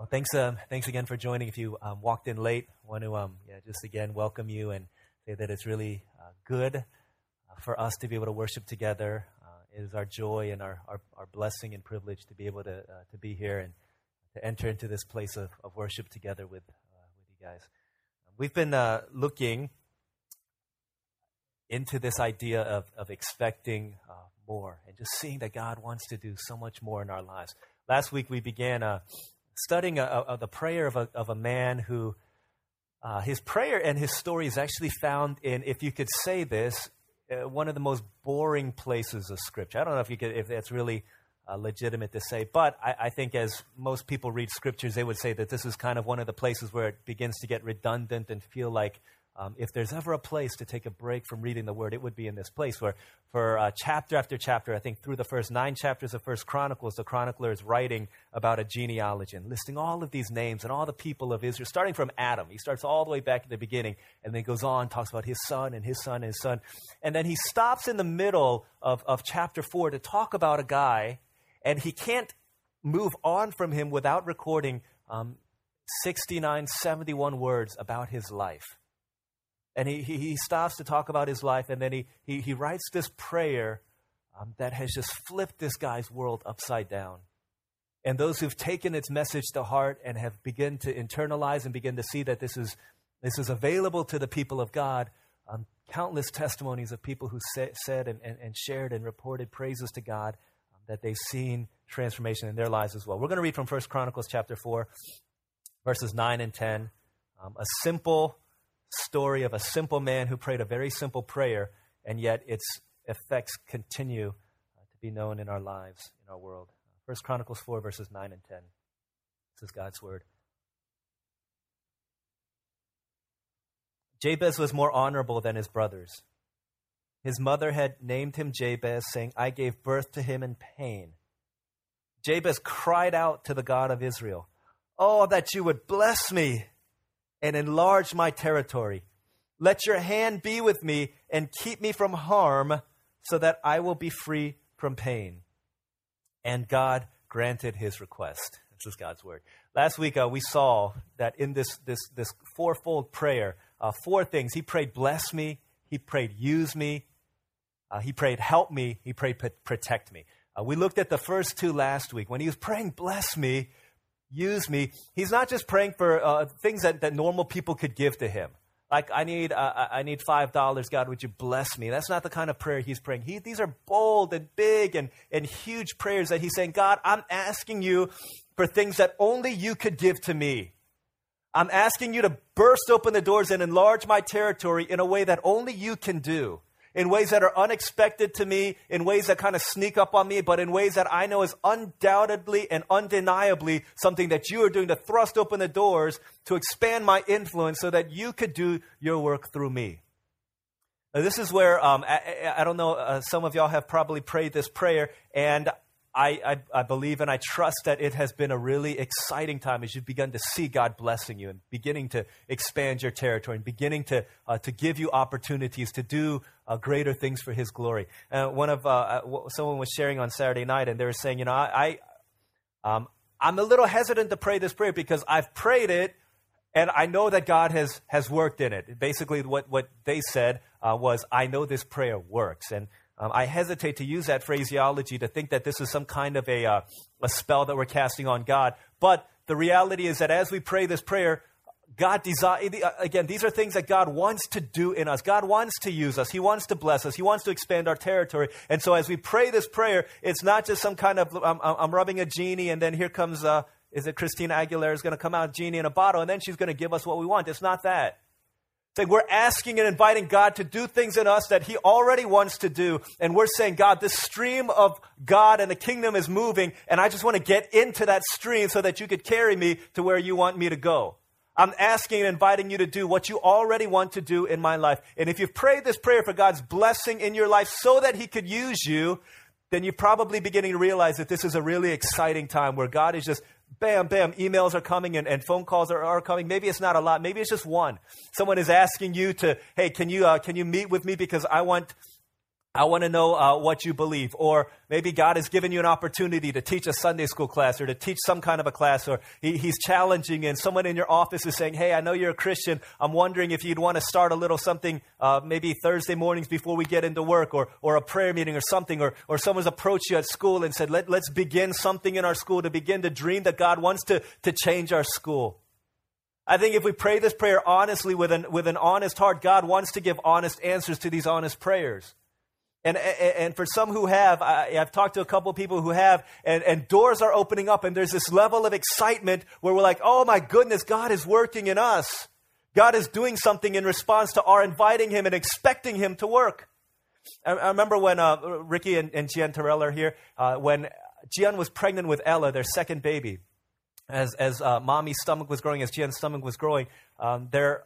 Well, thanks, um, thanks again for joining. If you um, walked in late, want to um, yeah, just again welcome you and say that it's really uh, good uh, for us to be able to worship together. Uh, it is our joy and our, our, our, blessing and privilege to be able to, uh, to be here and to enter into this place of, of worship together with, uh, with you guys. We've been uh, looking into this idea of, of expecting more and just seeing that God wants to do so much more in our lives. Last week we began studying a, a, the prayer of a, of a man who, uh, his prayer and his story is actually found in, if you could say this, uh, one of the most boring places of Scripture. I don't know if you could, if that's really uh, legitimate to say, but I, I, think as most people read Scriptures, they would say that this is kind of one of the places where it begins to get redundant and feel like um, if there's ever a place to take a break from reading the Word, it would be in this place where, for uh, chapter after chapter, I think through the first nine chapters of First Chronicles, the chronicler is writing about a genealogy and listing all of these names and all the people of Israel, starting from Adam. He starts all the way back at the beginning and then goes on, talks about his son and his son and his son. And then he stops in the middle of, of chapter four to talk about a guy, and he can't move on from him without recording um, 69, 71 words about his life. And he, he, stops to talk about his life, and then he, he, he writes this prayer um, that has just flipped this guy's world upside down. And those who've taken its message to heart and have begun to internalize and begin to see that this is, this is available to the people of God, um, countless testimonies of people who sa- said and, and, and, shared and reported praises to God um, that they've seen transformation in their lives as well. We're going to read from 1 Chronicles chapter 4, verses 9 and 10. Um, a simple story of a simple man who prayed a very simple prayer, and yet its effects continue uh, to be known in our lives, in our world. First Chronicles 4, verses 9 and 10. This is God's word. Jabez was more honorable than his brothers. His mother had named him Jabez, saying, I gave birth to him in pain. Jabez cried out to the God of Israel, Oh, that you would bless me and enlarge my territory. Let your hand be with me and keep me from harm so that I will be free from pain. And God granted his request. This is God's word. Last week uh, we saw that in this, this, this fourfold prayer, uh, four things. He prayed, bless me. He prayed, use me. Uh, he prayed, help me. He prayed, protect me. Uh, we looked at the first two last week. When he was praying, bless me, use me, he's not just praying for uh, things that, that normal people could give to him. Like, I need, uh, I need $5, God, would you bless me? That's not the kind of prayer he's praying. He, these are bold and big and, and huge prayers that he's saying, God, I'm asking you for things that only you could give to me. I'm asking you to burst open the doors and enlarge my territory in a way that only you can do in ways that are unexpected to me, in ways that kind of sneak up on me, but in ways that I know is undoubtedly and undeniably something that you are doing to thrust open the doors to expand my influence so that you could do your work through me. Now, this is where um, I, I, don't know, uh, some of y'all have probably prayed this prayer, and I, I, I, believe and I trust that it has been a really exciting time as you've begun to see God blessing you and beginning to expand your territory and beginning to, uh, to give you opportunities to do uh, greater things for His glory. Uh, one of uh, someone was sharing on Saturday night, and they were saying, you know, I, I um, I'm a little hesitant to pray this prayer because I've prayed it, and I know that God has has worked in it. Basically, what what they said uh, was, I know this prayer works, and um, I hesitate to use that phraseology to think that this is some kind of a, uh, a spell that we're casting on God. But the reality is that as we pray this prayer, God desire uh, again, these are things that God wants to do in us. God wants to use us. He wants to bless us. He wants to expand our territory. And so as we pray this prayer, it's not just some kind of, I'm, I'm rubbing a genie and then here comes, uh, is it Christina Aguilera is going to come out, genie in a bottle, and then she's going to give us what we want. It's not that. Saying we're asking and inviting God to do things in us that He already wants to do. And we're saying, God, this stream of God and the kingdom is moving, and I just want to get into that stream so that you could carry me to where you want me to go. I'm asking and inviting you to do what you already want to do in my life. And if you've prayed this prayer for God's blessing in your life so that He could use you, then you're probably beginning to realize that this is a really exciting time where God is just bam, bam, emails are coming and, and phone calls are, are coming. Maybe it's not a lot. Maybe it's just one. Someone is asking you to, hey, can you, uh, can you meet with me because I want, I want to know uh, what you believe. Or maybe God has given you an opportunity to teach a Sunday school class or to teach some kind of a class, or he, He's challenging, and someone in your office is saying, Hey, I know you're a Christian. I'm wondering if you'd want to start a little something uh, maybe Thursday mornings before we get into work, or, or a prayer meeting or something. Or, or someone's approached you at school and said, Let, Let's begin something in our school to begin to dream that God wants to, to change our school. I think if we pray this prayer honestly with an, with an honest heart, God wants to give honest answers to these honest prayers. And, and for some who have, I, have talked to a couple of people who have, and, and doors are opening up, and there's this level of excitement where we're like, oh my goodness, God is working in us. God is doing something in response to our inviting Him and expecting Him to work. I, I remember when uh, Ricky and, and Gian Terrell are here, uh, when Gian was pregnant with Ella, their second baby. As, as uh, mommy's stomach was growing, as Gian's stomach was growing, um, their,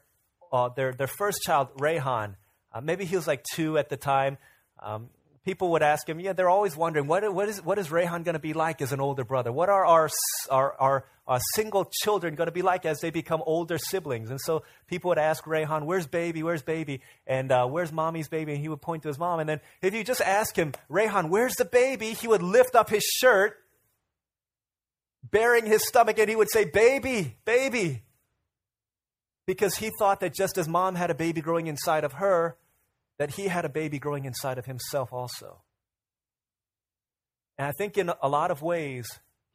uh, their, their first child, Rayhan, uh, maybe he was like two at the time, um, people would ask him, yeah, they're always wondering, what, what, is, what is Rayhan going to be like as an older brother? What are our, our, our, our single children going to be like as they become older siblings? And so people would ask Rayhan, where's baby? Where's baby? And uh, where's mommy's baby? And he would point to his mom. And then if you just ask him, Rayhan, where's the baby? He would lift up his shirt, bearing his stomach, and he would say, baby, baby. Because he thought that just as mom had a baby growing inside of her, that he had a baby growing inside of himself also. And I think in a lot of ways,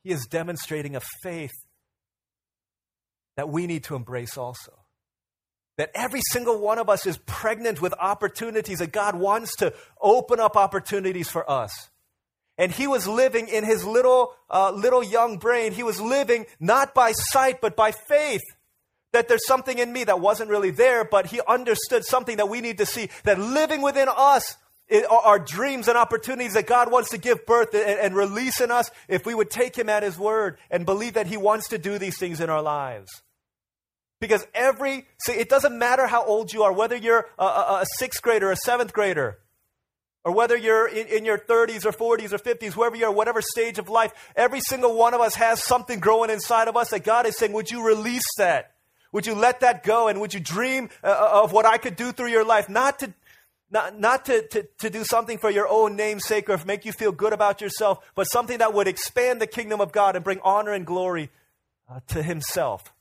he is demonstrating a faith that we need to embrace also. That every single one of us is pregnant with opportunities, that God wants to open up opportunities for us. And he was living in his little, uh, little young brain, he was living not by sight, but by faith that there's something in me that wasn't really there, but he understood something that we need to see that living within us are dreams and opportunities that God wants to give birth and release in us if we would take him at his word and believe that he wants to do these things in our lives. Because every, see, it doesn't matter how old you are, whether you're a, a, a sixth grader, a seventh grader, or whether you're in, in, your 30s or 40s or 50s, wherever you are, whatever stage of life, every single one of us has something growing inside of us that God is saying, Would you release that? Would you let that go and would you dream uh, uh, of what I could do through your life? Not to, not, not to, to, to do something for your own name's sake or make you feel good about yourself, but something that would expand the kingdom of God and bring honor and glory uh, to Himself.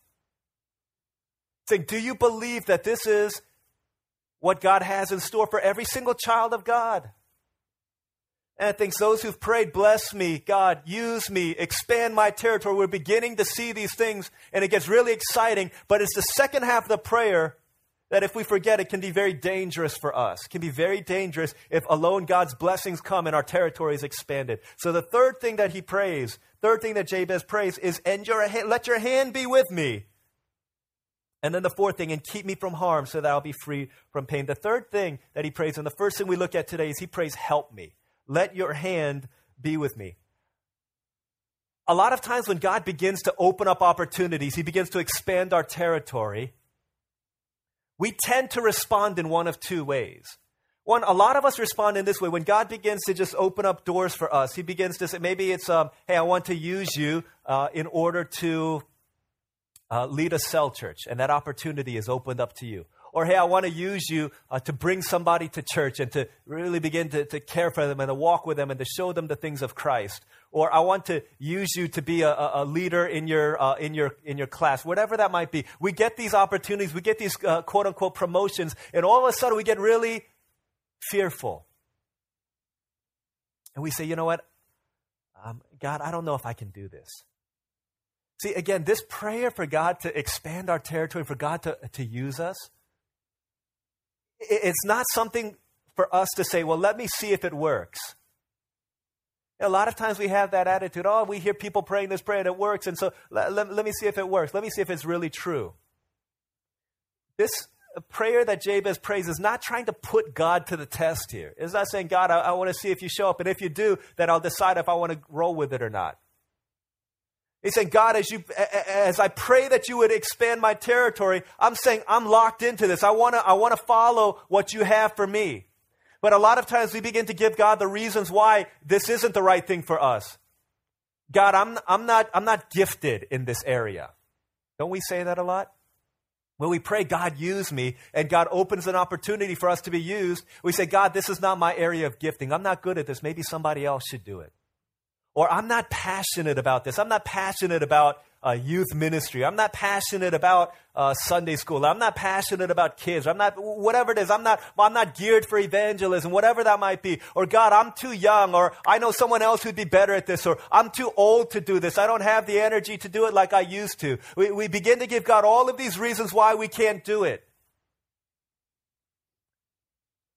Saying, do you believe that this is what God has in store for every single child of God? And thinks those who've prayed, bless me, God, use me, expand my territory. We're beginning to see these things, and it gets really exciting. But it's the second half of the prayer that, if we forget, it can be very dangerous for us. It can be very dangerous if alone God's blessings come and our territory is expanded. So the third thing that he prays, third thing that Jabez prays, is, "And your let your hand be with me." And then the fourth thing, and keep me from harm so that I'll be free from pain. The third thing that he prays, and the first thing we look at today is he prays, Help me. Let your hand be with me. A lot of times when God begins to open up opportunities, He begins to expand our territory, we tend to respond in one of two ways. One, a lot of us respond in this way. When God begins to just open up doors for us, He begins to say, maybe it's, um, hey, I want to use you uh, in order to uh, lead a cell church, and that opportunity is opened up to you. Or, hey, I want to use you uh, to bring somebody to church and to really begin to, to care for them and to walk with them and to show them the things of Christ. Or, I want to use you to be a, a leader in your, uh, in, your, in your class, whatever that might be. We get these opportunities, we get these uh, quote unquote promotions, and all of a sudden we get really fearful. And we say, you know what? Um, God, I don't know if I can do this. See, again, this prayer for God to expand our territory, for God to, to use us, it's not something for us to say, well, let me see if it works. A lot of times we have that attitude, oh, we hear people praying this prayer and it works, and so let, let, let me see if it works. Let me see if it's really true. This uh, prayer that Jabez prays is not trying to put God to the test here. It's not saying, God, I, I want to see if you show up, and if you do, then I'll decide if I want to roll with it or not. He's saying, God, as you, as I pray that you would expand my territory, I'm saying I'm locked into this. I want to, I want to follow what you have for me. But a lot of times we begin to give God the reasons why this isn't the right thing for us. God, I'm, I'm not, I'm not gifted in this area. Don't we say that a lot? When we pray, God, use me, and God opens an opportunity for us to be used, we say, God, this is not my area of gifting. I'm not good at this. Maybe somebody else should do it. Or I'm not passionate about this. I'm not passionate about uh, youth ministry. I'm not passionate about uh, Sunday school. I'm not passionate about kids. I'm not whatever it is. I'm not. I'm not geared for evangelism. Whatever that might be. Or God, I'm too young. Or I know someone else who'd be better at this. Or I'm too old to do this. I don't have the energy to do it like I used to. We, we begin to give God all of these reasons why we can't do it.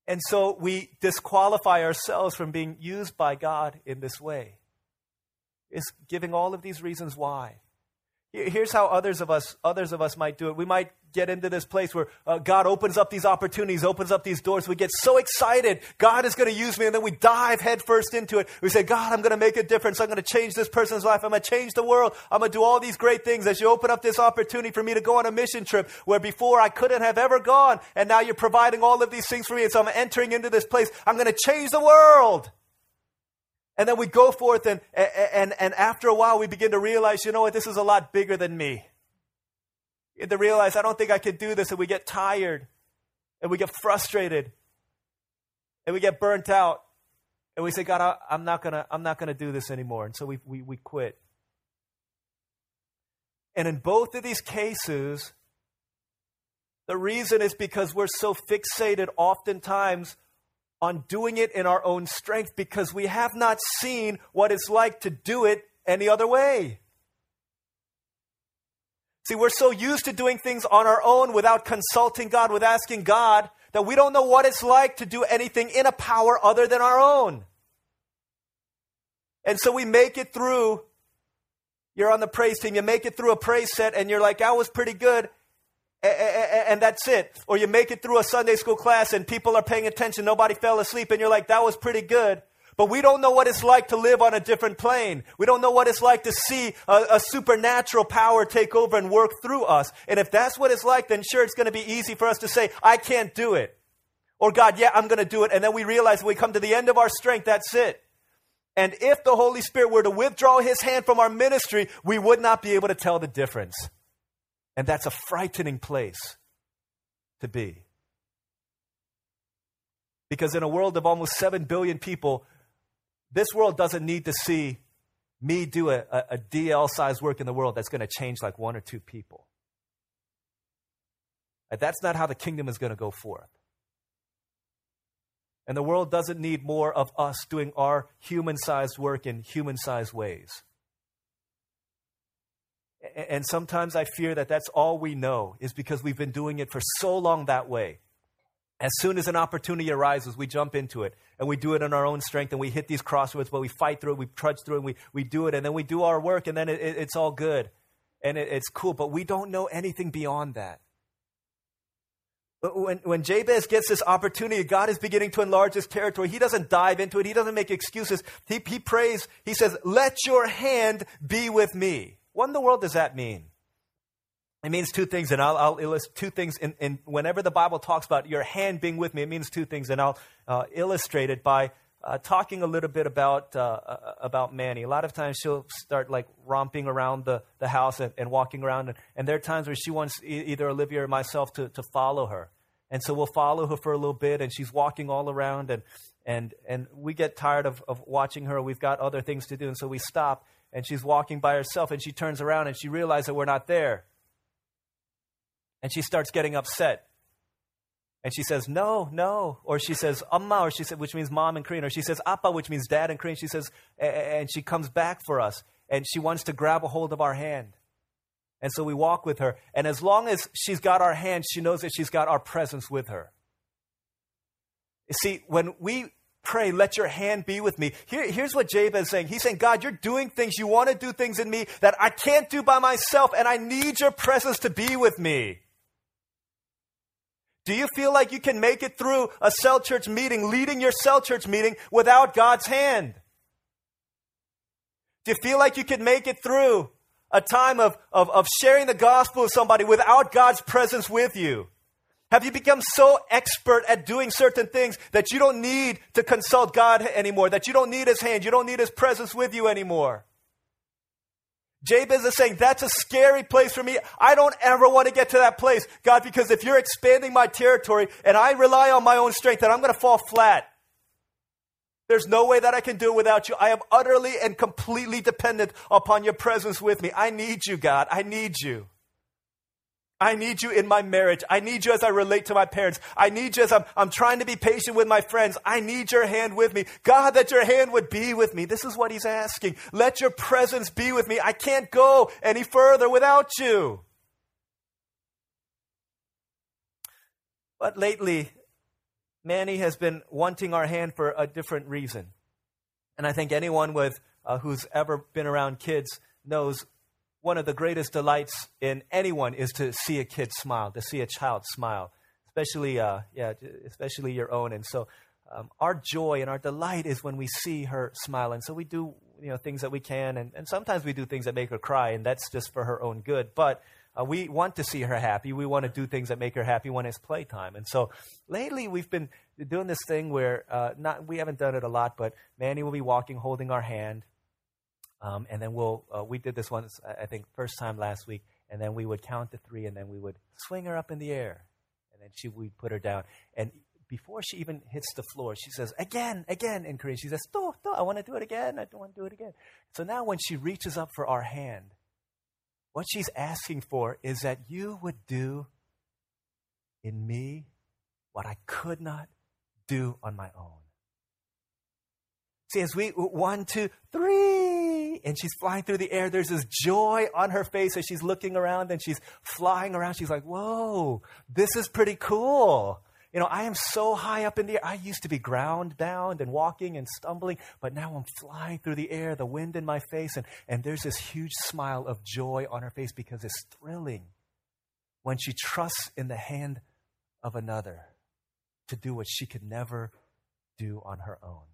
And so we disqualify ourselves from being used by God in this way. Is giving all of these reasons why. Here's how others of us, others of us might do it. We might get into this place where uh, God opens up these opportunities, opens up these doors. We get so excited. God is going to use me. And then we dive headfirst into it. We say, God, I'm going to make a difference. I'm going to change this person's life. I'm going to change the world. I'm going to do all these great things as you open up this opportunity for me to go on a mission trip where before I couldn't have ever gone. And now you're providing all of these things for me. And so I'm entering into this place. I'm going to change the world. And then we go forth, and, and, and after a while, we begin to realize, you know what, this is a lot bigger than me. And to realize, I don't think I can do this, and we get tired, and we get frustrated, and we get burnt out, and we say, God, I, am not gonna, I'm not gonna do this anymore, and so we, we, we quit. And in both of these cases, the reason is because we're so fixated oftentimes on doing it in our own strength because we have not seen what it's like to do it any other way. See, we're so used to doing things on our own without consulting God, with asking God, that we don't know what it's like to do anything in a power other than our own. And so we make it through. You're on the praise team, you make it through a praise set, and you're like, I was pretty good and that's it. Or you make it through a Sunday school class and people are paying attention, nobody fell asleep, and you're like, that was pretty good. But we don't know what it's like to live on a different plane. We don't know what it's like to see a, a, supernatural power take over and work through us. And if that's what it's like, then sure, it's going to be easy for us to say, I can't do it. Or God, yeah, I'm going to do it. And then we realize when we come to the end of our strength, that's it. And if the Holy Spirit were to withdraw his hand from our ministry, we would not be able to tell the difference. And that's a frightening place to be. Because in a world of almost 7 billion people, this world doesn't need to see me do a, a, DL sized work in the world that's going to change like one or two people. That's not how the kingdom is going to go forth. And the world doesn't need more of us doing our human sized work in human sized ways. And sometimes I fear that that's all we know is because we've been doing it for so long that way. As soon as an opportunity arises, we jump into it and we do it in our own strength and we hit these crossroads, but we fight through it, we trudge through it, we, we do it, and then we do our work, and then it, it, it's all good and it, it's cool, but we don't know anything beyond that. When, when Jabez gets this opportunity, God is beginning to enlarge his territory. He doesn't dive into it, he doesn't make excuses. He, he prays, he says, Let your hand be with me. What in the world does that mean? It means two things, and I'll, I'll illustrate two things. In, in, whenever the Bible talks about your hand being with me, it means two things, and I'll uh, illustrate it by uh, talking a little bit about uh, uh about Manny. A lot of times she'll start like romping around the, the house and, and walking around, and, and, there are times where she wants e- either Olivia or myself to, to follow her, and so we'll follow her for a little bit, and she's walking all around, and and and we get tired of, of watching her. We've got other things to do, and so we stop and she's walking by herself and she turns around and she realizes that we're not there. And she starts getting upset. And she says, no, no. Or she says, amma, or she said, which means mom in Korean. Or she says, appa, which means dad in Korean. She says, and she comes back for us. And she wants to grab a hold of our hand. And so we walk with her. And as long as she's got our hand, she knows that she's got our presence with her. You see, when we pray, let your hand be with me. Here, here's what Jabez is saying. He's saying, God, you're doing things, you want to do things in me that I can't do by myself, and I need your presence to be with me. Do you feel like you can make it through a cell church meeting, leading your cell church meeting without God's hand? Do you feel like you can make it through a time of, of, of sharing the gospel with somebody without God's presence with you? Have you become so expert at doing certain things that you don't need to consult God anymore, that you don't need His hand, you don't need His presence with you anymore? Jabez is saying, That's a scary place for me. I don't ever want to get to that place, God, because if you're expanding my territory and I rely on my own strength, then I'm going to fall flat. There's no way that I can do it without you. I am utterly and completely dependent upon your presence with me. I need you, God. I need you. I need you in my marriage. I need you as I relate to my parents. I need you as I'm, I'm trying to be patient with my friends. I need your hand with me. God, that your hand would be with me. This is what he's asking. Let your presence be with me. I can't go any further without you. But lately, Manny has been wanting our hand for a different reason. And I think anyone with uh, who's ever been around kids knows one of the greatest delights in anyone is to see a kid smile, to see a child smile, especially, uh, yeah, especially your own. And so, um, our joy and our delight is when we see her smile. And so we do, you know, things that we can, and, and sometimes we do things that make her cry, and that's just for her own good. But uh, we want to see her happy. We want to do things that make her happy when it's playtime. And so lately we've been doing this thing where uh, not we haven't done it a lot, but Manny will be walking, holding our hand, um, and then we'll, uh, we did this once, I think, first time last week, and then we would count to three, and then we would swing her up in the air. And then she, we'd put her down. And before she even hits the floor, she says, again, again, in Korean. She says, no, no, I want to do it again. I don't want to do it again. So now when she reaches up for our hand, what she's asking for is that you would do in me what I could not do on my own. See, as we, one, two, three, and she's flying through the air, there's this joy on her face as she's looking around and she's flying around. She's like, whoa, this is pretty cool. You know, I am so high up in the air. I used to be ground bound and walking and stumbling, but now I'm flying through the air, the wind in my face, and, and there's this huge smile of joy on her face because it's thrilling when she trusts in the hand of another to do what she could never do on her own.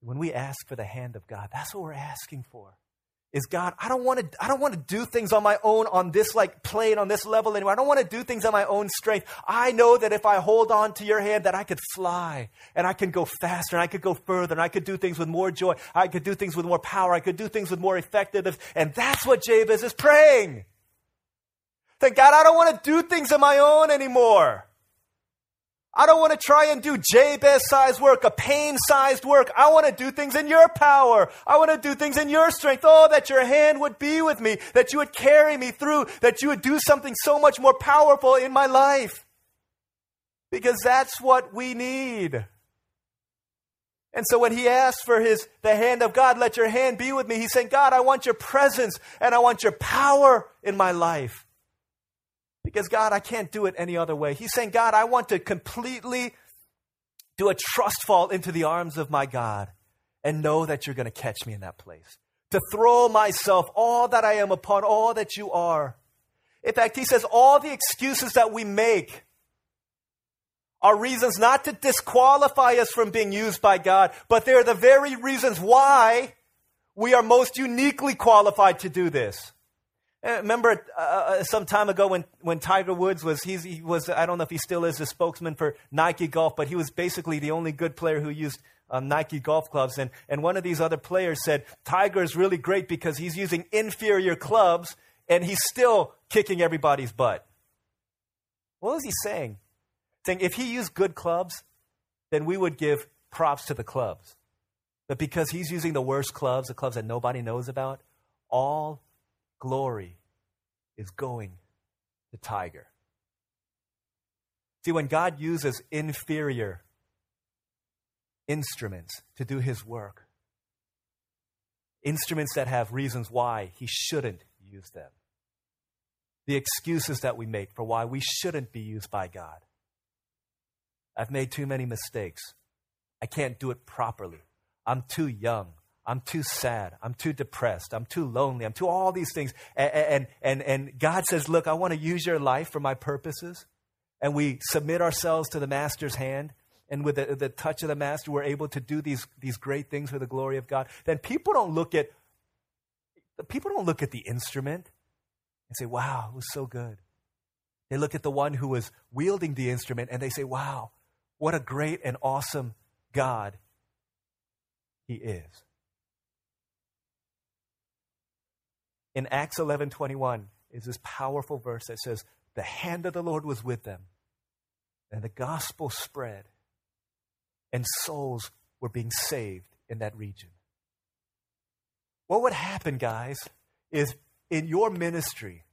When we ask for the hand of God, that's what we're asking for. Is God, I don't want to I don't want to do things on my own on this like plane on this level anymore. I don't want to do things on my own strength. I know that if I hold on to your hand that I could fly and I can go faster and I could go further and I could do things with more joy. I could do things with more power. I could do things with more effectiveness. And that's what Jabez is praying. Thank God I don't want to do things on my own anymore. I don't want to try and do Jabez sized work, a pain sized work. I want to do things in your power. I want to do things in your strength. Oh, that your hand would be with me, that you would carry me through, that you would do something so much more powerful in my life. Because that's what we need. And so when he asks for his the hand of God, let your hand be with me, he's saying, God, I want your presence and I want your power in my life. Because, God, I can't do it any other way. He's saying, God, I want to completely do a trust fall into the arms of my God and know that you're going to catch me in that place. To throw myself, all that I am, upon all that you are. In fact, he says, all the excuses that we make are reasons not to disqualify us from being used by God, but they're the very reasons why we are most uniquely qualified to do this. Uh, remember uh, uh, some time ago when, when Tiger Woods was, he was, I don't know if he still is the spokesman for Nike Golf, but he was basically the only good player who used um, Nike golf clubs. And, and one of these other players said, Tiger is really great because he's using inferior clubs and he's still kicking everybody's butt. What was he saying? Saying if he used good clubs, then we would give props to the clubs. But because he's using the worst clubs, the clubs that nobody knows about, all glory is going to Tiger. See, when God uses inferior instruments to do his work, instruments that have reasons why he shouldn't use them, the excuses that we make for why we shouldn't be used by God. I've made too many mistakes. I can't do it properly. I'm too young. I'm too sad. I'm too depressed. I'm too lonely. I'm too all these things. And, and, and, God says, Look, I want to use your life for my purposes. And we submit ourselves to the Master's hand. And with the, the touch of the Master, we're able to do these, these great things for the glory of God. Then people don't look at people don't look at the instrument and say, Wow, it was so good. They look at the one who was wielding the instrument and they say, Wow, what a great and awesome God he is. In Acts 11:21 is this powerful verse that says, The hand of the Lord was with them, and the gospel spread, and souls were being saved in that region. What would happen, guys, is in your ministry,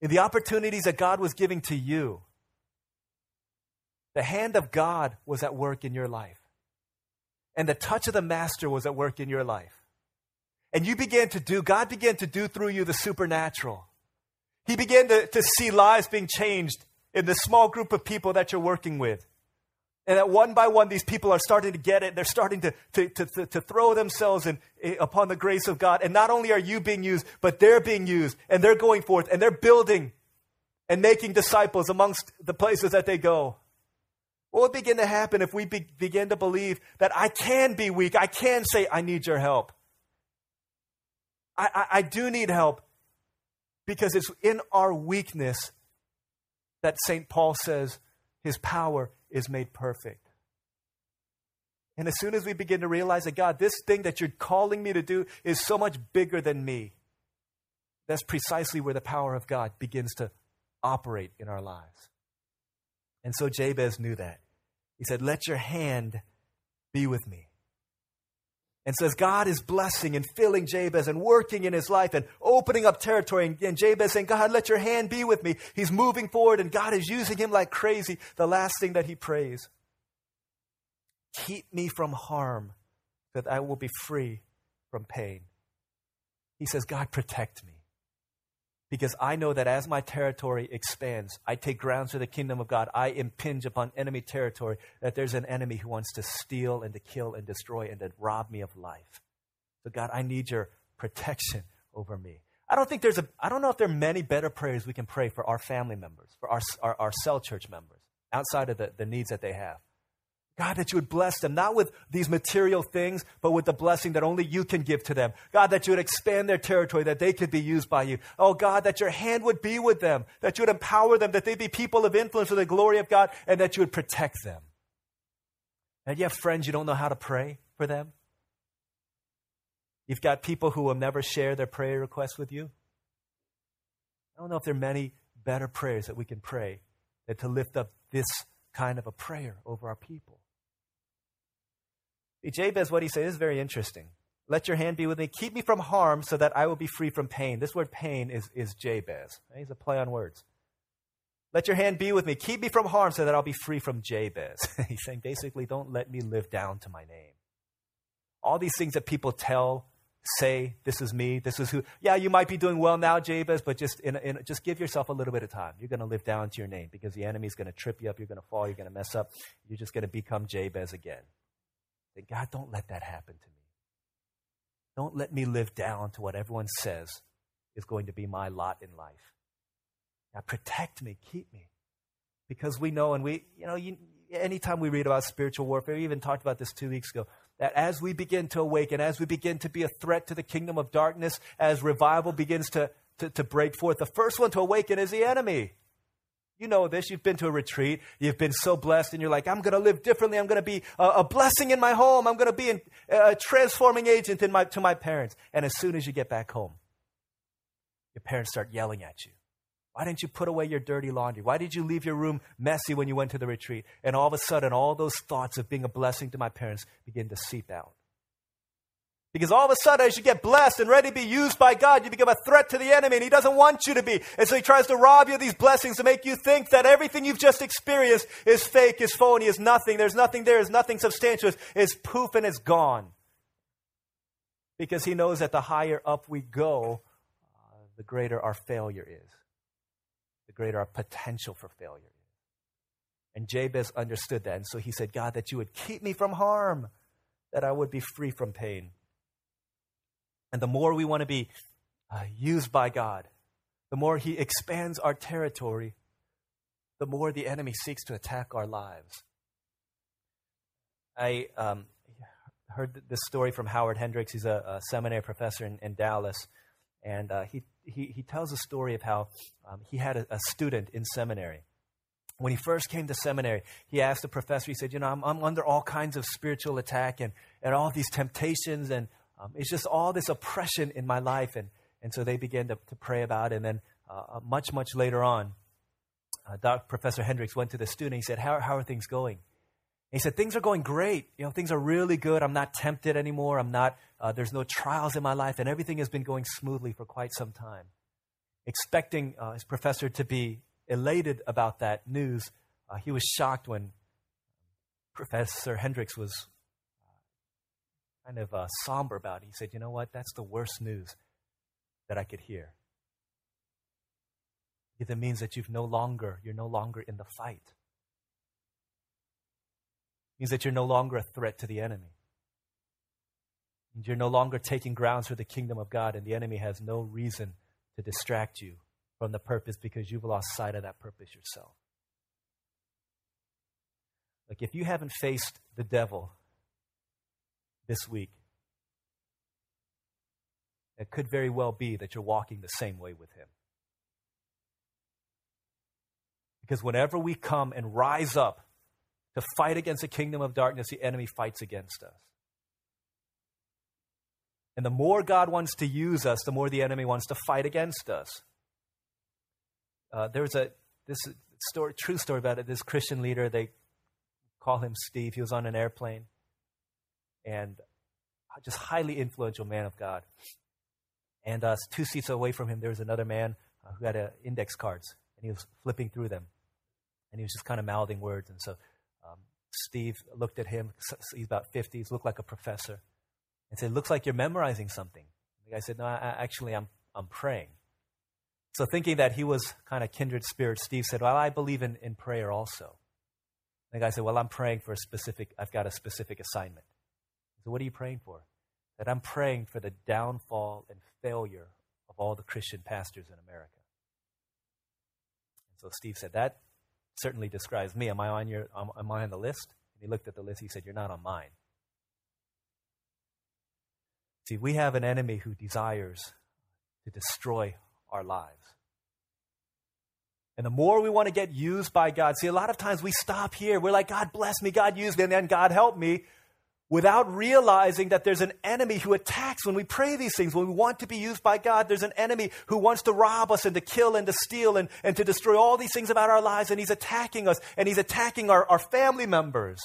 in the opportunities that God was giving to you, the hand of God was at work in your life. And the touch of the Master was at work in your life. And you began to do, God began to do through you the supernatural. He began to, to see lives being changed in the small group of people that you're working with. And that one by one, these people are starting to get it. They're starting to, to, to, to throw themselves in, in, upon the grace of God. And not only are you being used, but they're being used. And they're going forth and they're building and making disciples amongst the places that they go. What would begin to happen if we be, begin to believe that I can be weak? I can say, I need your help. I, I, I do need help because it's in our weakness that St. Paul says his power is made perfect. And as soon as we begin to realize that, God, this thing that you're calling me to do is so much bigger than me, that's precisely where the power of God begins to operate in our lives. And so Jabez knew that. He said, Let your hand be with me. And says God is blessing and filling Jabez and working in his life and opening up territory. And Jabez saying, God, let your hand be with me. He's moving forward and God is using him like crazy. The last thing that he prays keep me from harm that I will be free from pain. He says, God, protect me because I know that as my territory expands, I take ground for the kingdom of God, I impinge upon enemy territory, that there's an enemy who wants to steal and to kill and destroy and to rob me of life. So, God, I need your protection over me. I don't think there's a, I don't know if there are many better prayers we can pray for our family members, for our, our, our cell church members, outside of the, the needs that they have. God, that you would bless them, not with these material things, but with the blessing that only you can give to them. God, that you would expand their territory, that they could be used by you. Oh, God, that your hand would be with them, that you would empower them, that they'd be people of influence for the glory of God, and that you would protect them. And you have friends you don't know how to pray for them? You've got people who will never share their prayer requests with you? I don't know if there are many better prayers that we can pray than to lift up this kind of a prayer over our people. Jabez, what he says is very interesting. Let your hand be with me. Keep me from harm so that I will be free from pain. This word pain is, is Jabez. He's a play on words. Let your hand be with me. Keep me from harm so that I'll be free from Jabez. He's saying basically, don't let me live down to my name. All these things that people tell, say, this is me, this is who. Yeah, you might be doing well now, Jabez, but just, in, in, just give yourself a little bit of time. You're going to live down to your name because the enemy's going to trip you up. You're going to fall. You're going to mess up. You're just going to become Jabez again. Then God, don't let that happen to me. Don't let me live down to what everyone says is going to be my lot in life. Now protect me, keep me. Because we know, and we, you know, you, anytime we read about spiritual warfare, we even talked about this two weeks ago, that as we begin to awaken, as we begin to be a threat to the kingdom of darkness, as revival begins to, to, to break forth, the first one to awaken is the enemy. You know this. You've been to a retreat. You've been so blessed, and you're like, I'm going to live differently. I'm going to be a, a, blessing in my home. I'm going to be an, a transforming agent in my, to my parents. And as soon as you get back home, your parents start yelling at you. Why didn't you put away your dirty laundry? Why did you leave your room messy when you went to the retreat? And all of a sudden, all those thoughts of being a blessing to my parents begin to seep out. Because all of a sudden, as you get blessed and ready to be used by God, you become a threat to the enemy, and he doesn't want you to be. And so he tries to rob you of these blessings to make you think that everything you've just experienced is fake, is phony, is nothing. There's nothing there, is nothing substantial, It's poof and it's gone. Because he knows that the higher up we go, uh, the greater our failure is, the greater our potential for failure is. And Jabez understood that. And so he said, God, that you would keep me from harm, that I would be free from pain. And the more we want to be uh, used by God, the more He expands our territory, the more the enemy seeks to attack our lives. I um, heard this story from Howard Hendricks. He's a, a seminary professor in, in Dallas. And uh, he, he, he tells a story of how um, he had a, a, student in seminary. When he first came to seminary, he asked the professor, he said, You know, I'm, I'm under all kinds of spiritual attack and, and all these temptations, and um, it's just all this oppression in my life. And, And so they began to, to pray about it. And then uh, much, much later on, uh, Dr. Professor Hendricks went to the student. He said, how, how are things going? He said, things are going great. You know, things are really good. I'm not tempted anymore. I'm not, uh, there's no trials in my life. And everything has been going smoothly for quite some time. Expecting uh, his professor to be elated about that news, uh, he was shocked when Professor Hendricks was uh, kind of uh, somber about it. He said, You know what? That's the worst news that I could hear. It means that you've no longer, you're no longer in the fight. It means that you're no longer a threat to the enemy. Means you're no longer taking grounds for the kingdom of God, and the enemy has no reason to distract you from the purpose because you've lost sight of that purpose yourself. Like if you haven't faced the devil this week, it could very well be that you're walking the same way with him. Because whenever we come and rise up to fight against the kingdom of darkness, the enemy fights against us. And the more God wants to use us, the more the enemy wants to fight against us. Uh, there's a this story, true story about it. This Christian leader, they call him Steve. He was on an airplane, and just highly influential man of God. And uh, two seats away from him, there was another man uh, who had uh, index cards, and he was flipping through them, and he was just kind of mouthing words. And so um, Steve looked at him. He's about 50. He looked like a professor, and said, "Looks like you're memorizing something." The guy said, "No, I, actually, I'm I'm praying." So thinking that he was kind of kindred spirit, Steve said, "Well, I believe in, in prayer also." The guy said, "Well, I'm praying for a specific. I've got a specific assignment." So "What are you praying for?" That I'm praying for the downfall and failure of all the Christian pastors in America. And so Steve said, That certainly describes me. Am I on your am I on the list? And he looked at the list, he said, You're not on mine. See, we have an enemy who desires to destroy our lives. And the more we want to get used by God, see, a lot of times we stop here. We're like, God bless me, God use me, and then God help me without realizing that there's an enemy who attacks when we pray these things. When we want to be used by God, there's an enemy who wants to rob us and to kill and to steal and, and to destroy all these things about our lives, and he's attacking us, and he's attacking our, our family members.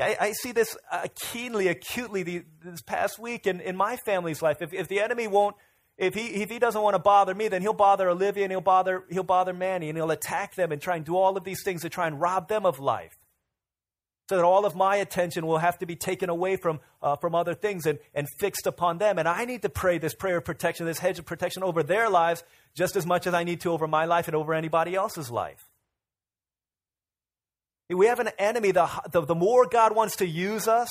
I, I see this uh, keenly, acutely the, this past week in, in my family's life. If, if the enemy won't, if he, if he doesn't want to bother me, then he'll bother Olivia and he'll bother, he'll bother Manny and he'll attack them and try and do all of these things to try and rob them of life so that all of my attention will have to be taken away from, uh, from other things and, and fixed upon them. And I need to pray this prayer of protection, this hedge of protection over their lives just as much as I need to over my life and over anybody else's life. We have an enemy. The, the, the more God wants to use us,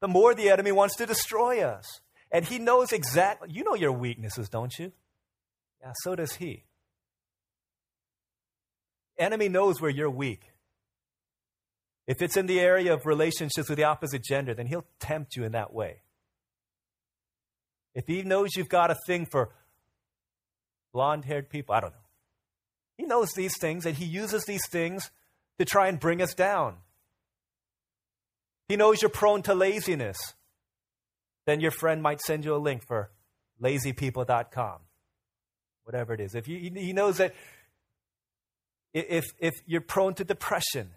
the more the enemy wants to destroy us. And he knows exactly, you know your weaknesses, don't you? Yeah, so does he. Enemy knows where you're weak. If it's in the area of relationships with the opposite gender, then he'll tempt you in that way. If he knows you've got a thing for blonde haired people, I don't know. He knows these things and he uses these things to try and bring us down. He knows you're prone to laziness. Then your friend might send you a link for lazypeople.com, whatever it is. If you, he knows that if, if you're prone to depression,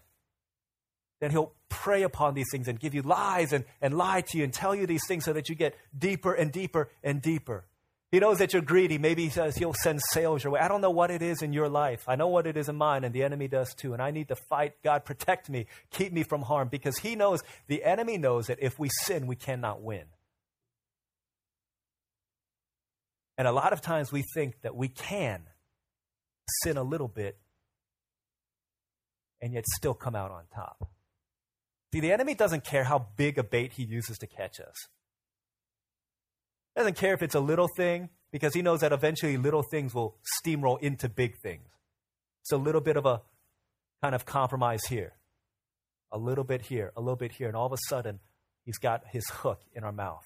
then he'll prey upon these things and give you lies and, and lie to you and tell you these things so that you get deeper and deeper and deeper. He knows that you're greedy. Maybe he says he'll send sales your way. I don't know what it is in your life. I know what it is in mine, and the enemy does too. And I need to fight. God, protect me. Keep me from harm because he knows, the enemy knows that if we sin, we cannot win. And a lot of times we think that we can sin a little bit and yet still come out on top. See, the enemy doesn't care how big a bait he uses to catch us. He doesn't care if it's a little thing, because he knows that eventually little things will steamroll into big things. It's a little bit of a kind of compromise here, a little bit here, a little bit here, and all of a sudden, he's got his hook in our mouth.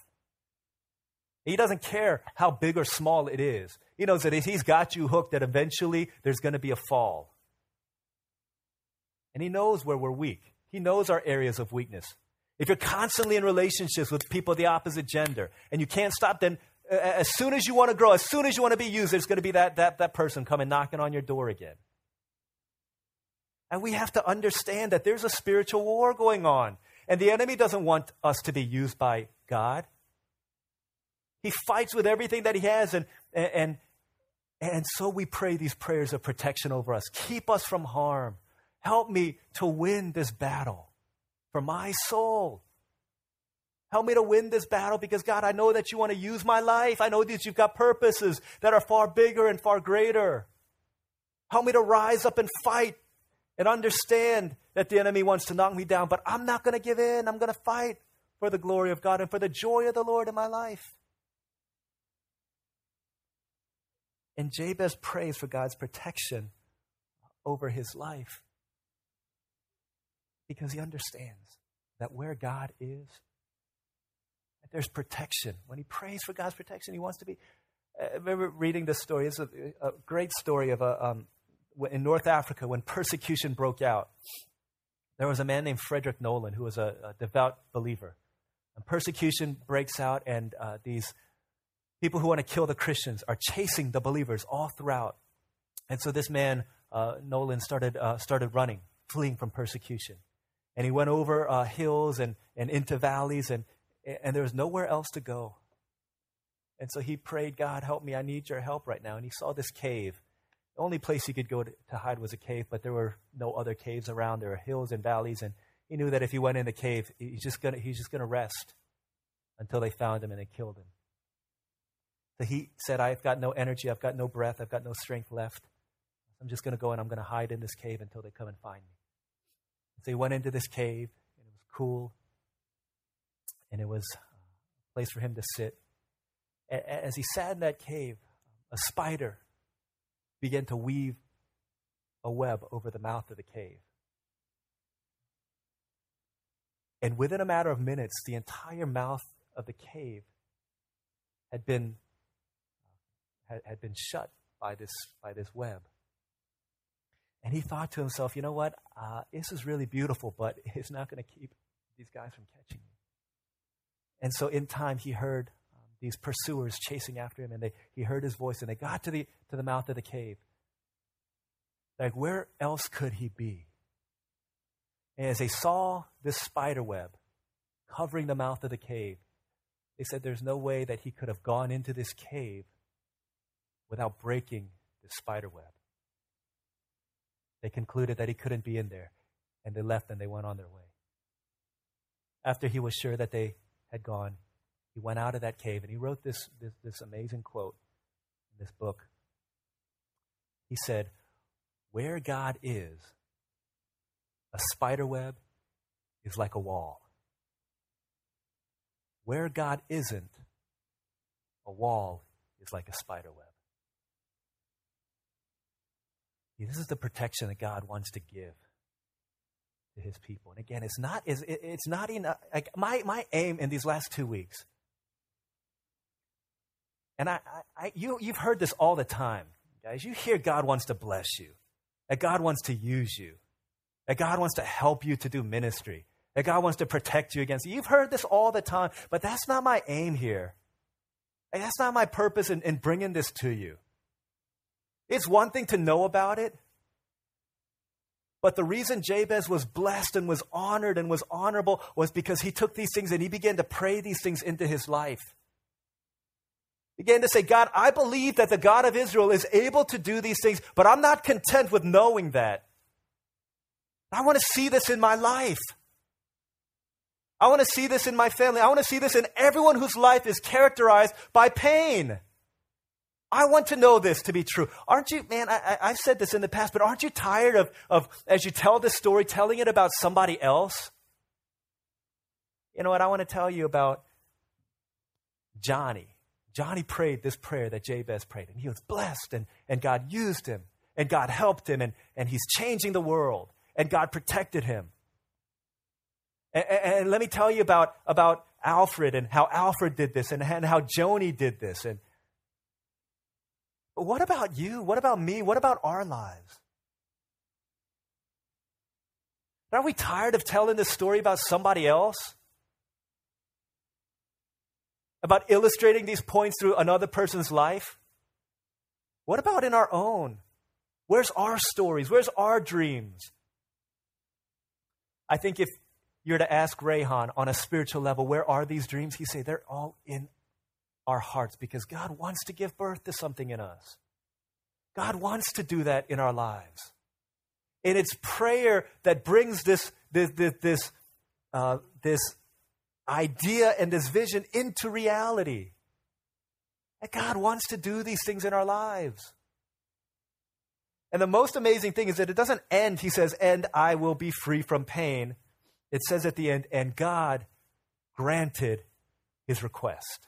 He doesn't care how big or small it is. He knows that if he's got you hooked, that eventually there's going to be a fall. And he knows where we're weak. He knows our areas of weakness. If you're constantly in relationships with people of the opposite gender and you can't stop, then as soon as you want to grow, as soon as you want to be used, there's going to be that, that, that person coming knocking on your door again. And we have to understand that there's a spiritual war going on. And the enemy doesn't want us to be used by God. He fights with everything that he has. And, and, and so we pray these prayers of protection over us. Keep us from harm. Help me to win this battle for my soul. Help me to win this battle because, God, I know that you want to use my life. I know that you've got purposes that are far bigger and far greater. Help me to rise up and fight and understand that the enemy wants to knock me down, but I'm not going to give in. I'm going to fight for the glory of God and for the joy of the Lord in my life. And Jabez prays for God's protection over his life because he understands that where God is, that there's protection. When he prays for God's protection, he wants to be. I remember reading this story. It's a, a great story of a, um, in North Africa when persecution broke out. There was a man named Frederick Nolan who was a, a devout believer. And persecution breaks out, and uh, these people who want to kill the Christians are chasing the believers all throughout. And so this man, uh, Nolan, started, uh, started running, fleeing from persecution. And he went over uh, hills and, and into valleys, and, and there was nowhere else to go. And so he prayed, God, help me. I need your help right now. And he saw this cave. The only place he could go to, to hide was a cave, but there were no other caves around. There were hills and valleys, and he knew that if he went in the cave, he's just gonna, he's just going to rest until they found him and they killed him. So he said, I've got no energy, I've got no breath, I've got no strength left. I'm just going to go and I'm going to hide in this cave until they come and find me. So he went into this cave, and it was cool, and it was a place for him to sit. As he sat in that cave, a spider began to weave a web over the mouth of the cave. And within a matter of minutes, the entire mouth of the cave had been, uh, had, had been shut by this, by this web. And he thought to himself, you know what? Uh, this is really beautiful, but it's not going to keep these guys from catching me. And so in time, he heard um, these pursuers chasing after him, and they, he heard his voice, and they got to the, to the mouth of the cave. Like, where else could he be? And as they saw this spider web covering the mouth of the cave, they said there's no way that he could have gone into this cave without breaking the spider web. They concluded that he couldn't be in there, and they left and they went on their way. After he was sure that they had gone, he went out of that cave and he wrote this, this, this amazing quote in this book. He said, Where God is, a spider web is like a wall. Where God isn't, a wall is like a spider web. This is the protection that God wants to give to his people. And again, it's not, it's not enough. Like my, my aim in these last two weeks, and I, I, you, you've heard this all the time, guys. You hear God wants to bless you, that God wants to use you, that God wants to help you to do ministry, that God wants to protect you against. You've heard this all the time, but that's not my aim here. And that's not my purpose in, in bringing this to you. It's one thing to know about it, but the reason Jabez was blessed and was honored and was honorable was because he took these things and he began to pray these things into his life. Began to say, God, I believe that the God of Israel is able to do these things, but I'm not content with knowing that. I want to see this in my life. I want to see this in my family. I want to see this in everyone whose life is characterized by pain. I want to know this to be true. Aren't you, man? I, have said this in the past, but aren't you tired of, of, as you tell this story, telling it about somebody else? You know what? I want to tell you about Johnny. Johnny prayed this prayer that Jabez prayed, and he was blessed, and, and God used him, and God helped him, and, and he's changing the world, and God protected him. And, and, and let me tell you about, about Alfred and how Alfred did this, and, and how Joni did this, and, what about you? What about me? What about our lives? Aren't we tired of telling this story about somebody else? about illustrating these points through another person's life? What about in our own? Where's our stories? Where's our dreams? I think if you're to ask Rayhan on a spiritual level, where are these dreams? He'd say they're all in our hearts because God wants to give birth to something in us. God wants to do that in our lives. And it's prayer that brings this, this, this, this, uh, this idea and this vision into reality. That God wants to do these things in our lives. And the most amazing thing is that it doesn't end, he says, and I will be free from pain. It says at the end, and God granted his request.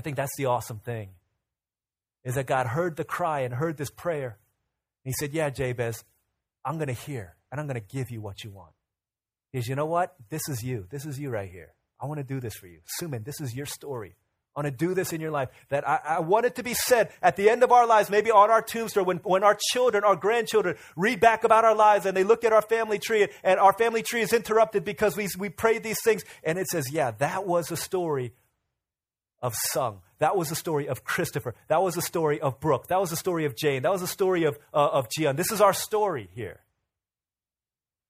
I think that's the awesome thing. Is that God heard the cry and heard this prayer. And he said, Yeah, Jabez, I'm going to hear and I'm going to give you what you want. Because you know what? This is you. This is you right here. I want to do this for you. Suman, this is your story. I want to do this in your life. That I, I, want it to be said at the end of our lives, maybe on our tombstone, when, when our children, our grandchildren read back about our lives and they look at our family tree and our family tree is interrupted because we, we prayed these things. And it says, yeah, that was a story of Sung. That was the story of Christopher. That was the story of Brooke. That was the story of Jane. That was the story of, uh, of Jian. This is our story here.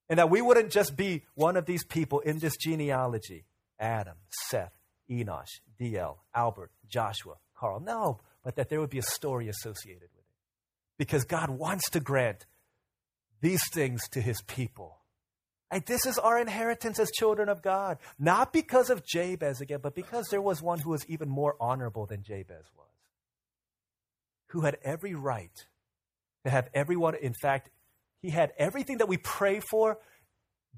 And that we wouldn't just be one of these people in this genealogy Adam, Seth, Enosh, DL, Albert, Joshua, Carl. No, but that there would be a story associated with it. Because God wants to grant these things to his people. And this is our inheritance as children of God. Not because of Jabez again, but because there was one who was even more honorable than Jabez was, who had every right to have everyone. In fact, he had everything that we pray for,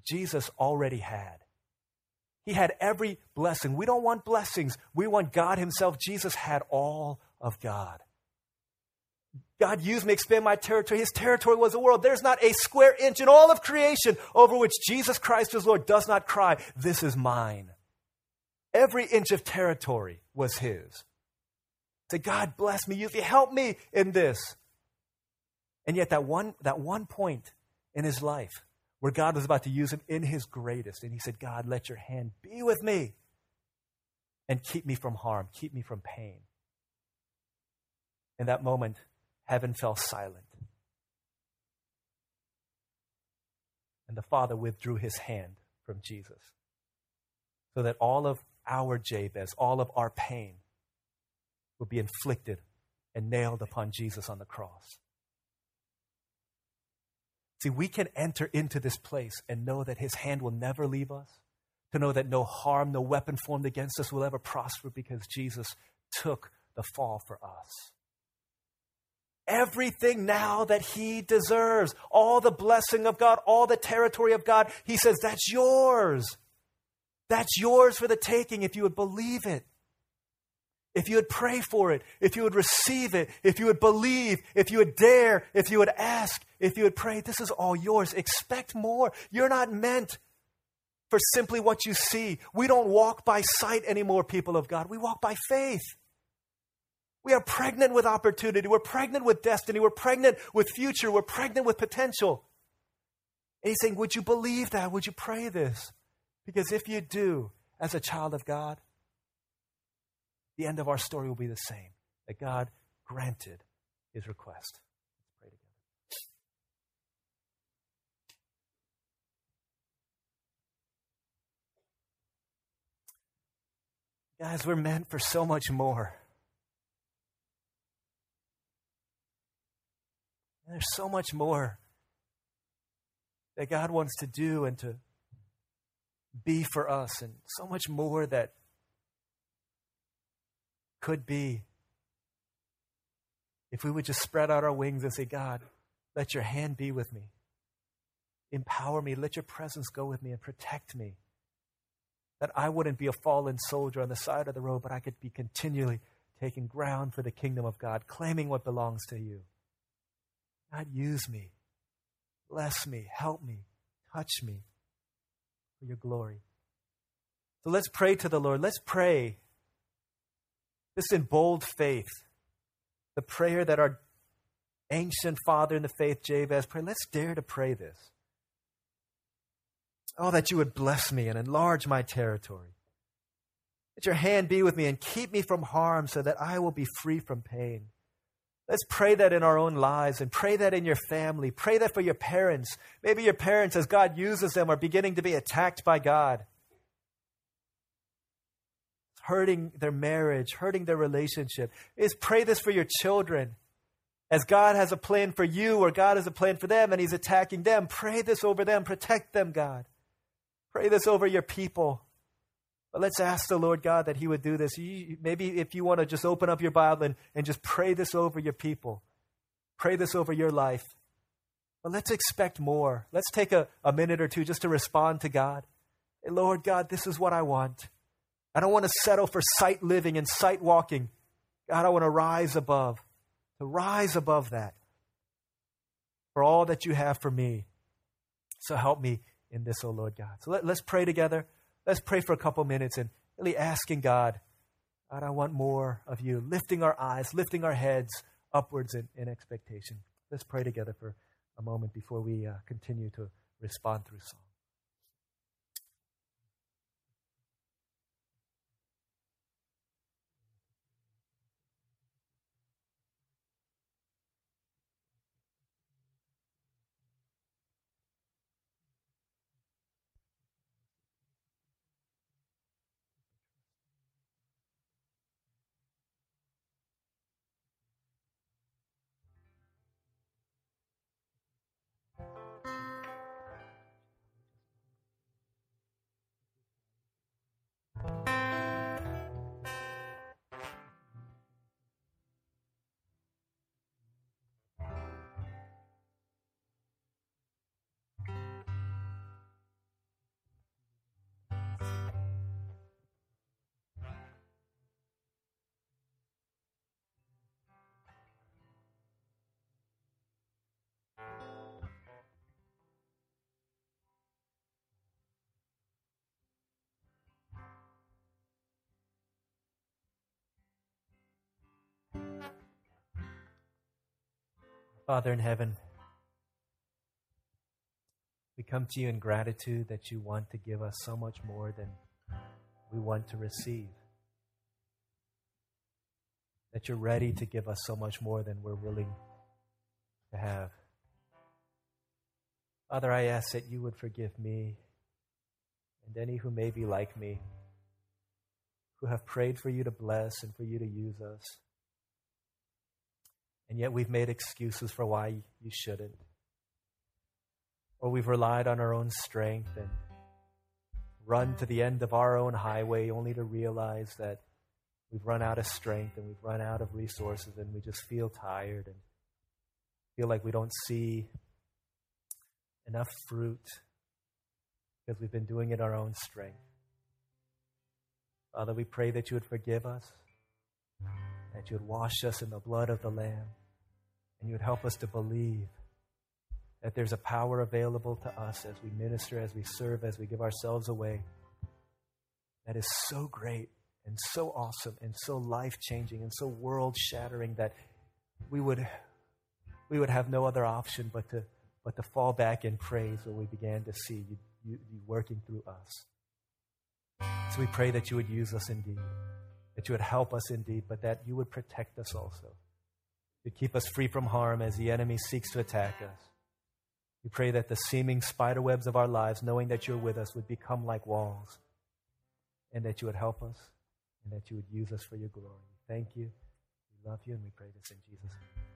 Jesus already had. He had every blessing. We don't want blessings, we want God Himself. Jesus had all of God. God used me to expand my territory. His territory was the world. There's not a square inch in all of creation over which Jesus Christ, his Lord, does not cry, This is mine. Every inch of territory was his. Say, God bless me, use me, help me in this. And yet that one, that one point in his life where God was about to use him in his greatest, and he said, God, let your hand be with me and keep me from harm, keep me from pain. In that moment, heaven fell silent. And the Father withdrew his hand from Jesus so that all of our Jabez, all of our pain, would be inflicted and nailed upon Jesus on the cross. See, we can enter into this place and know that his hand will never leave us, to know that no harm, no weapon formed against us will ever prosper because Jesus took the fall for us everything now that he deserves. All the blessing of God, all the territory of God. He says, That's yours. That's yours for the taking if you would believe it. If you would pray for it, if you would receive it, if you would believe, if you would dare, if you would ask, if you would pray, this is all yours. Expect more. You're not meant for simply what you see. We don't walk by sight anymore, people of God. We walk by faith. We are pregnant with opportunity. We're pregnant with destiny. We're pregnant with future. We're pregnant with potential. And he's saying, Would you believe that? Would you pray this? Because if you do, as a child of God, the end of our story will be the same that God granted his request. Guys, we're meant for so much more. There's so much more that God wants to do and to be for us, and so much more that could be if we would just spread out our wings and say, God, let your hand be with me. Empower me. Let your presence go with me and protect me. That I wouldn't be a fallen soldier on the side of the road, but I could be continually taking ground for the kingdom of God, claiming what belongs to you. God, use me. Bless me. Help me. Touch me for your glory. So let's pray to the Lord. Let's pray this in bold faith. The prayer that our ancient father in the faith, Jabez, prayed. Let's dare to pray this. Oh, that you would bless me and enlarge my territory. Let your hand be with me and keep me from harm so that I will be free from pain. Let's pray that in our own lives and pray that in your family. Pray that for your parents. Maybe your parents, as God uses them, are beginning to be attacked by God. Hurting their marriage, hurting their relationship. Is pray this for your children. As God has a plan for you or God has a plan for them and He's attacking them, pray this over them. Protect them, God. Pray this over your people. But let's ask the Lord God that He would do this. maybe if you want to just open up your Bible and, and just pray this over your people, pray this over your life. But let's expect more. Let's take a, a minute or two just to respond to God. Hey, Lord God, this is what I want. I don't want to settle for sight living and sight walking. God, I want to rise above, to rise above that for all that you have for me. So help me in this, O oh Lord God. So let, let's pray together. Let's pray for a couple minutes and really asking God, God, I want more of you, lifting our eyes, lifting our heads upwards in, in expectation. Let's pray together for a moment before we uh, continue to respond through song. Father in heaven, we come to you in gratitude that you want to give us so much more than we want to receive. That you're ready to give us so much more than we're willing to have. Father, I ask that you would forgive me and any who may be like me, who have prayed for you to bless and for you to use us. And yet we've made excuses for why you shouldn't. Or we've relied on our own strength and run to the end of our own highway only to realize that we've run out of strength and we've run out of resources and we just feel tired and feel like we don't see enough fruit because we've been doing it our own strength. Father, we pray that you would forgive us that you would wash us in the blood of the Lamb, and you would help us to believe that there's a power available to us as we minister, as we serve, as we give ourselves away that is so great and so awesome and so life changing and so world shattering that we would, we would have no other option but to, but to fall back in praise when we began to see you, you, you working through us. So we pray that you would use us indeed that you would help us indeed, but that you would protect us also. To keep us free from harm as the enemy seeks to attack us. We pray that the seeming spider webs of our lives, knowing that you're with us, would become like walls, and that you would help us, and that you would use us for your glory. Thank you. We love you, and we pray this in Jesus' name.